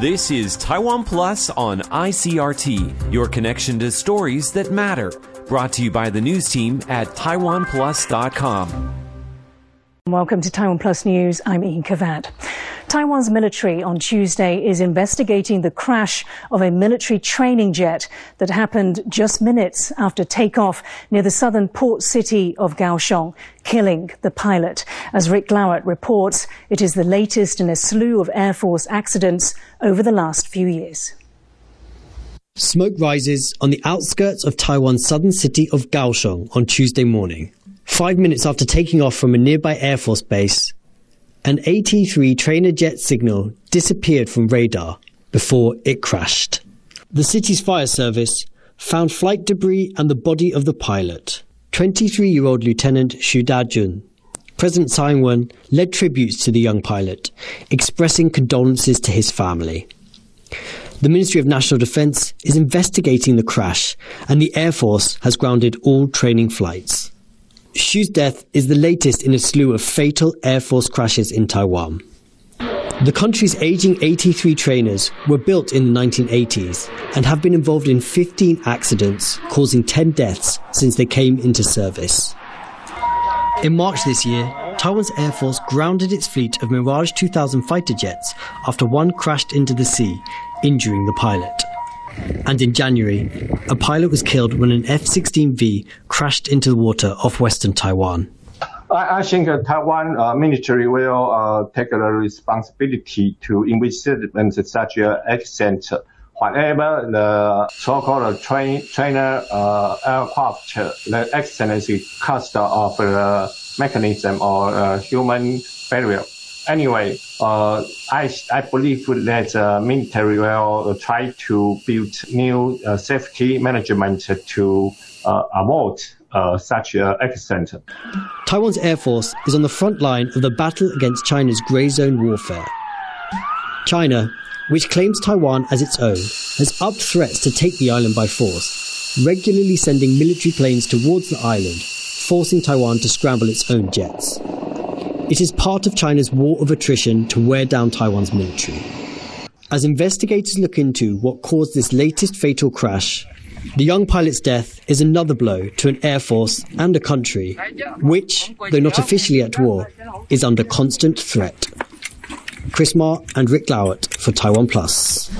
This is Taiwan Plus on ICRT, your connection to stories that matter. Brought to you by the news team at TaiwanPlus.com. Welcome to Taiwan Plus News. I'm Ian Kavat. Taiwan's military on Tuesday is investigating the crash of a military training jet that happened just minutes after takeoff near the southern port city of Kaohsiung, killing the pilot. As Rick Glauert reports, it is the latest in a slew of Air Force accidents over the last few years. Smoke rises on the outskirts of Taiwan's southern city of Kaohsiung on Tuesday morning. Five minutes after taking off from a nearby Air Force base, an AT-3 trainer jet signal disappeared from radar before it crashed. The city's fire service found flight debris and the body of the pilot, 23-year-old Lieutenant Xu Dajun. President Tsai Ing-wen led tributes to the young pilot, expressing condolences to his family. The Ministry of National Defense is investigating the crash, and the Air Force has grounded all training flights. Xu's death is the latest in a slew of fatal Air Force crashes in Taiwan. The country's aging AT-3 trainers were built in the 1980s and have been involved in 15 accidents, causing 10 deaths since they came into service. In March this year, Taiwan's Air Force grounded its fleet of Mirage 2000 fighter jets after one crashed into the sea, injuring the pilot. And in January, a pilot was killed when an F 16V crashed into the water off western Taiwan. I, think uh, Taiwan uh, military will uh, take the responsibility to investigate such an accident. Whatever the so-called train, trainer uh, aircraft, the accident is caused of the mechanism or human failure anyway, uh, I, I believe that uh, military will try to build new uh, safety management to uh, avoid uh, such an accident. Taiwan's Air Force is on the front line of the battle against China's grey zone warfare. China, which claims Taiwan as its own, has upped threats to take the island by force, regularly sending military planes towards the island, forcing Taiwan to scramble its own jets. It is part of China's war of attrition to wear down Taiwan's military. As investigators look into what caused this latest fatal crash, the young pilot's death is another blow to an air force and a country which, though not officially at war, is under constant threat. Chris Marr and Rick Glauert for Taiwan Plus.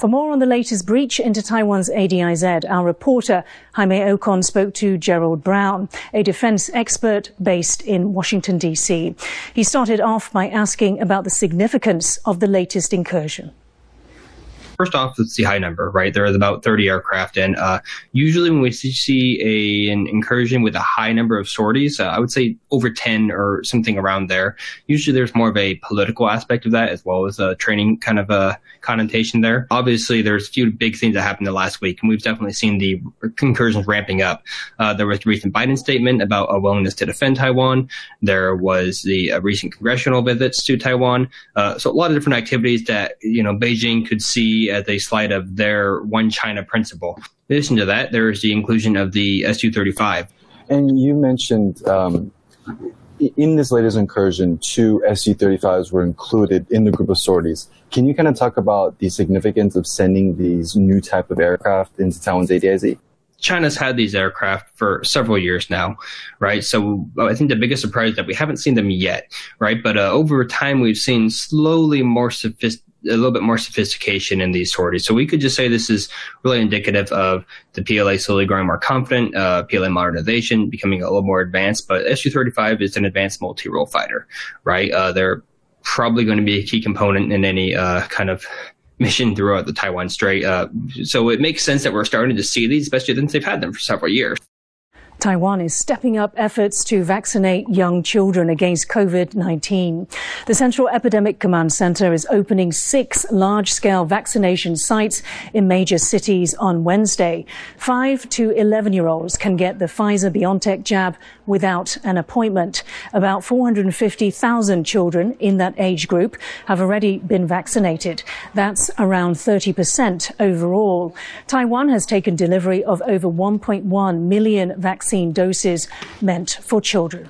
For more on the latest breach into Taiwan's ADIZ, our reporter Jaime Ocon spoke to Gerald Brown, a defense expert based in Washington, D.C. He started off by asking about the significance of the latest incursion first off, it's the high number, right? There is about 30 aircraft, and uh, usually when we see a, an incursion with a high number of sorties, uh, I would say over 10 or something around there. Usually, there's more of a political aspect of that as well as a training kind of a connotation there. Obviously, there's a few big things that happened the last week, and we've definitely seen the incursions ramping up. Uh, there was the recent Biden statement about a willingness to defend Taiwan. There was the uh, recent congressional visits to Taiwan. Uh, so a lot of different activities that you know Beijing could see as a slide of their one China principle. In addition to that, there is the inclusion of the Su-35. And you mentioned um, in this latest incursion, two Su-35s were included in the group of sorties. Can you kind of talk about the significance of sending these new type of aircraft into Taiwan's ADIZ? China's had these aircraft for several years now, right? So I think the biggest surprise is that we haven't seen them yet, right? But uh, over time, we've seen slowly more sophisticated a little bit more sophistication in these sorties. So we could just say this is really indicative of the PLA slowly growing more confident, uh, PLA modernization becoming a little more advanced. But Su-35 is an advanced multi-role fighter, right? Uh, they're probably going to be a key component in any uh, kind of mission throughout the Taiwan Strait. Uh, so it makes sense that we're starting to see these, especially since they've had them for several years. Taiwan is stepping up efforts to vaccinate young children against COVID-19. The Central Epidemic Command Center is opening six large-scale vaccination sites in major cities on Wednesday. Five to 11 year olds can get the Pfizer BioNTech jab without an appointment. About 450,000 children in that age group have already been vaccinated. That's around 30% overall. Taiwan has taken delivery of over 1.1 million vaccines vaccine doses meant for children.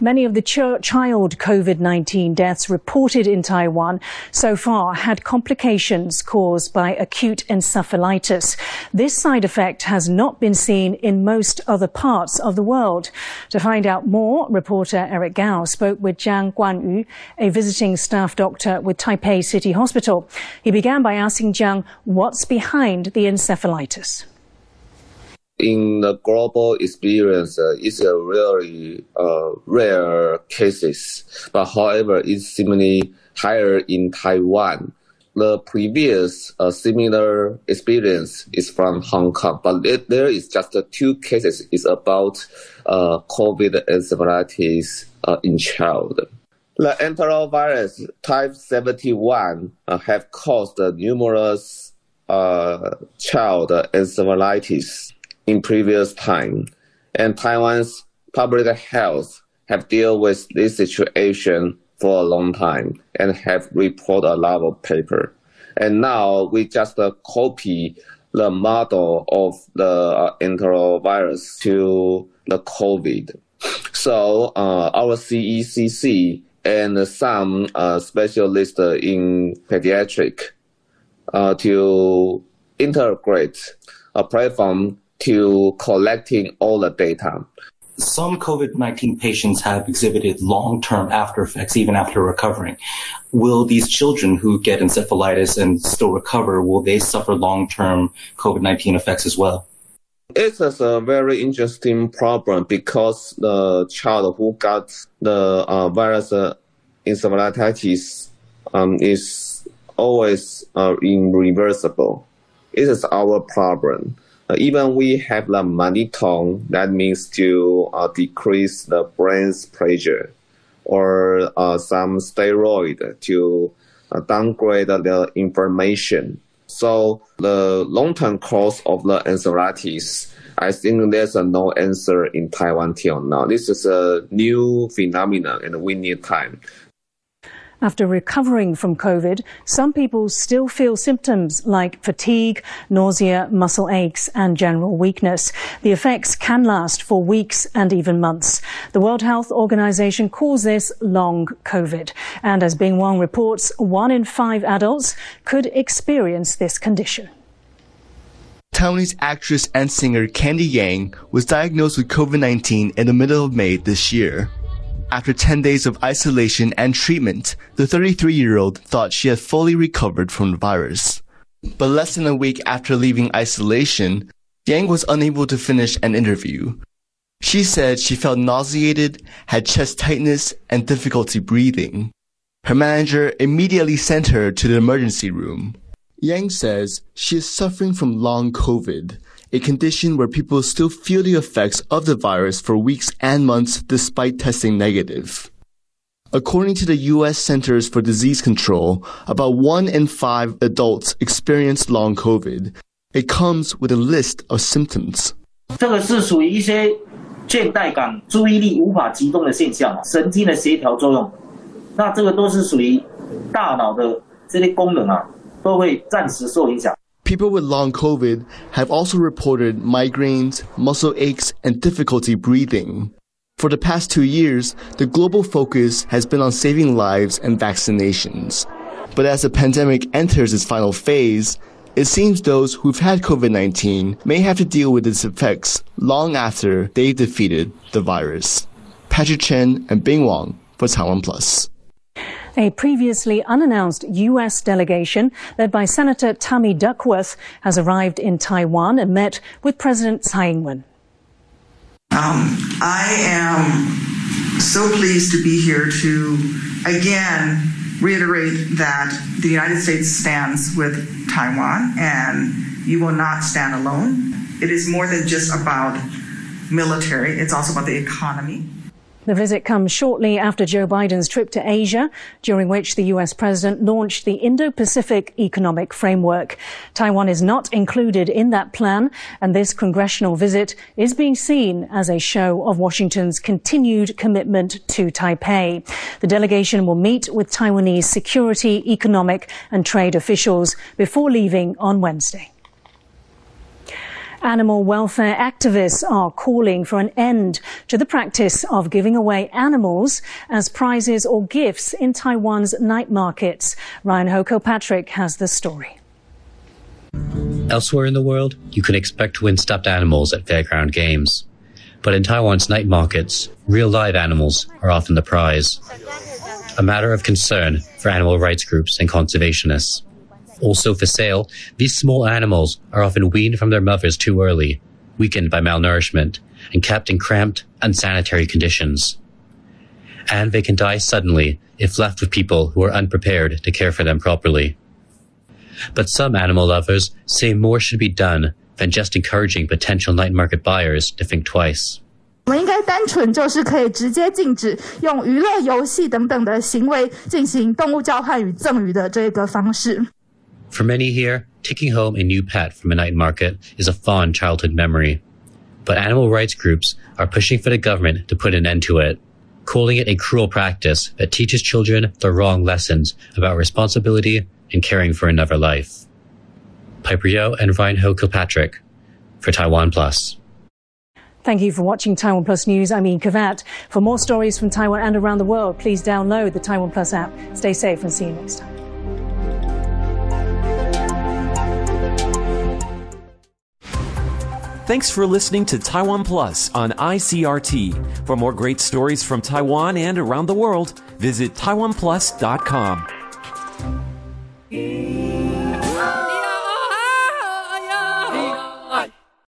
Many of the ch- child COVID 19 deaths reported in Taiwan so far had complications caused by acute encephalitis. This side effect has not been seen in most other parts of the world. To find out more, reporter Eric Gao spoke with Jiang Guanyu, a visiting staff doctor with Taipei City Hospital. He began by asking Jiang what's behind the encephalitis in the global experience, uh, it's a really uh, rare cases. But however, it's seemingly higher in Taiwan. The previous uh, similar experience is from Hong Kong, but it, there is just two cases. It's about uh, COVID encephalitis uh, in child. The enterovirus type 71 uh, have caused numerous uh child encephalitis in previous time, and Taiwan's public health have dealt with this situation for a long time and have reported a lot of paper. And now we just uh, copy the model of the uh, enterovirus to the COVID. So uh, our CECC and some uh, specialists in pediatric uh, to integrate a platform to collecting all the data. Some COVID-19 patients have exhibited long-term after effects even after recovering. Will these children who get encephalitis and still recover, will they suffer long-term COVID-19 effects as well? It is a very interesting problem because the child who got the uh, virus uh, encephalitis um, is always uh, irreversible. It is our problem even we have the mannitol, that means to uh, decrease the brain's pressure, or uh, some steroid to uh, downgrade the inflammation. So the long-term cause of the encephalitis, I think there's a no answer in Taiwan till now. This is a new phenomenon, and we need time. After recovering from COVID, some people still feel symptoms like fatigue, nausea, muscle aches, and general weakness. The effects can last for weeks and even months. The World Health Organization calls this long COVID. And as Bing Wang reports, one in five adults could experience this condition. Taiwanese actress and singer Candy Yang was diagnosed with COVID-19 in the middle of May this year. After 10 days of isolation and treatment, the 33 year old thought she had fully recovered from the virus. But less than a week after leaving isolation, Yang was unable to finish an interview. She said she felt nauseated, had chest tightness, and difficulty breathing. Her manager immediately sent her to the emergency room. Yang says she is suffering from long COVID a condition where people still feel the effects of the virus for weeks and months despite testing negative. According to the U.S. Centers for Disease Control, about one in five adults experience long COVID. It comes with a list of symptoms. 这个是属于一些倦怠感、注意力无法集中的现象，神经的协调作用。那这个都是属于大脑的这些功能啊，都会暂时受影响。 People with long COVID have also reported migraines, muscle aches, and difficulty breathing. For the past two years, the global focus has been on saving lives and vaccinations. But as the pandemic enters its final phase, it seems those who've had COVID-19 may have to deal with its effects long after they've defeated the virus. Patrick Chen and Bing Wang for Taiwan Plus. A previously unannounced U.S. delegation led by Senator Tammy Duckworth has arrived in Taiwan and met with President Tsai Ing-wen. Um, I am so pleased to be here to again reiterate that the United States stands with Taiwan and you will not stand alone. It is more than just about military, it's also about the economy. The visit comes shortly after Joe Biden's trip to Asia, during which the US president launched the Indo-Pacific Economic Framework. Taiwan is not included in that plan, and this congressional visit is being seen as a show of Washington's continued commitment to Taipei. The delegation will meet with Taiwanese security, economic, and trade officials before leaving on Wednesday. Animal welfare activists are calling for an end to the practice of giving away animals as prizes or gifts in Taiwan's night markets. Ryan Ho Kilpatrick has the story. Elsewhere in the world, you can expect to win stuffed animals at fairground games. But in Taiwan's night markets, real live animals are often the prize. A matter of concern for animal rights groups and conservationists Also for sale, these small animals are often weaned from their mothers too early, weakened by malnourishment, and kept in cramped, unsanitary conditions. And they can die suddenly if left with people who are unprepared to care for them properly. But some animal lovers say more should be done than just encouraging potential night market buyers to think twice. 我们应该单纯就是可以直接禁止用娱乐游戏等等的行为进行动物交换与赠与的这个方式。 For many here, taking home a new pet from a night market is a fond childhood memory. But animal rights groups are pushing for the government to put an end to it, calling it a cruel practice that teaches children the wrong lessons about responsibility and caring for another life. Piper Yo and Ryan Ho Kilpatrick for Taiwan Plus. Thank you for watching Taiwan Plus News. I'm Ian Kavat. For more stories from Taiwan and around the world, please download the Taiwan Plus app. Stay safe and see you next time. Thanks for listening to Taiwan Plus on ICRT. For more great stories from Taiwan and around the world, visit taiwanplus.com.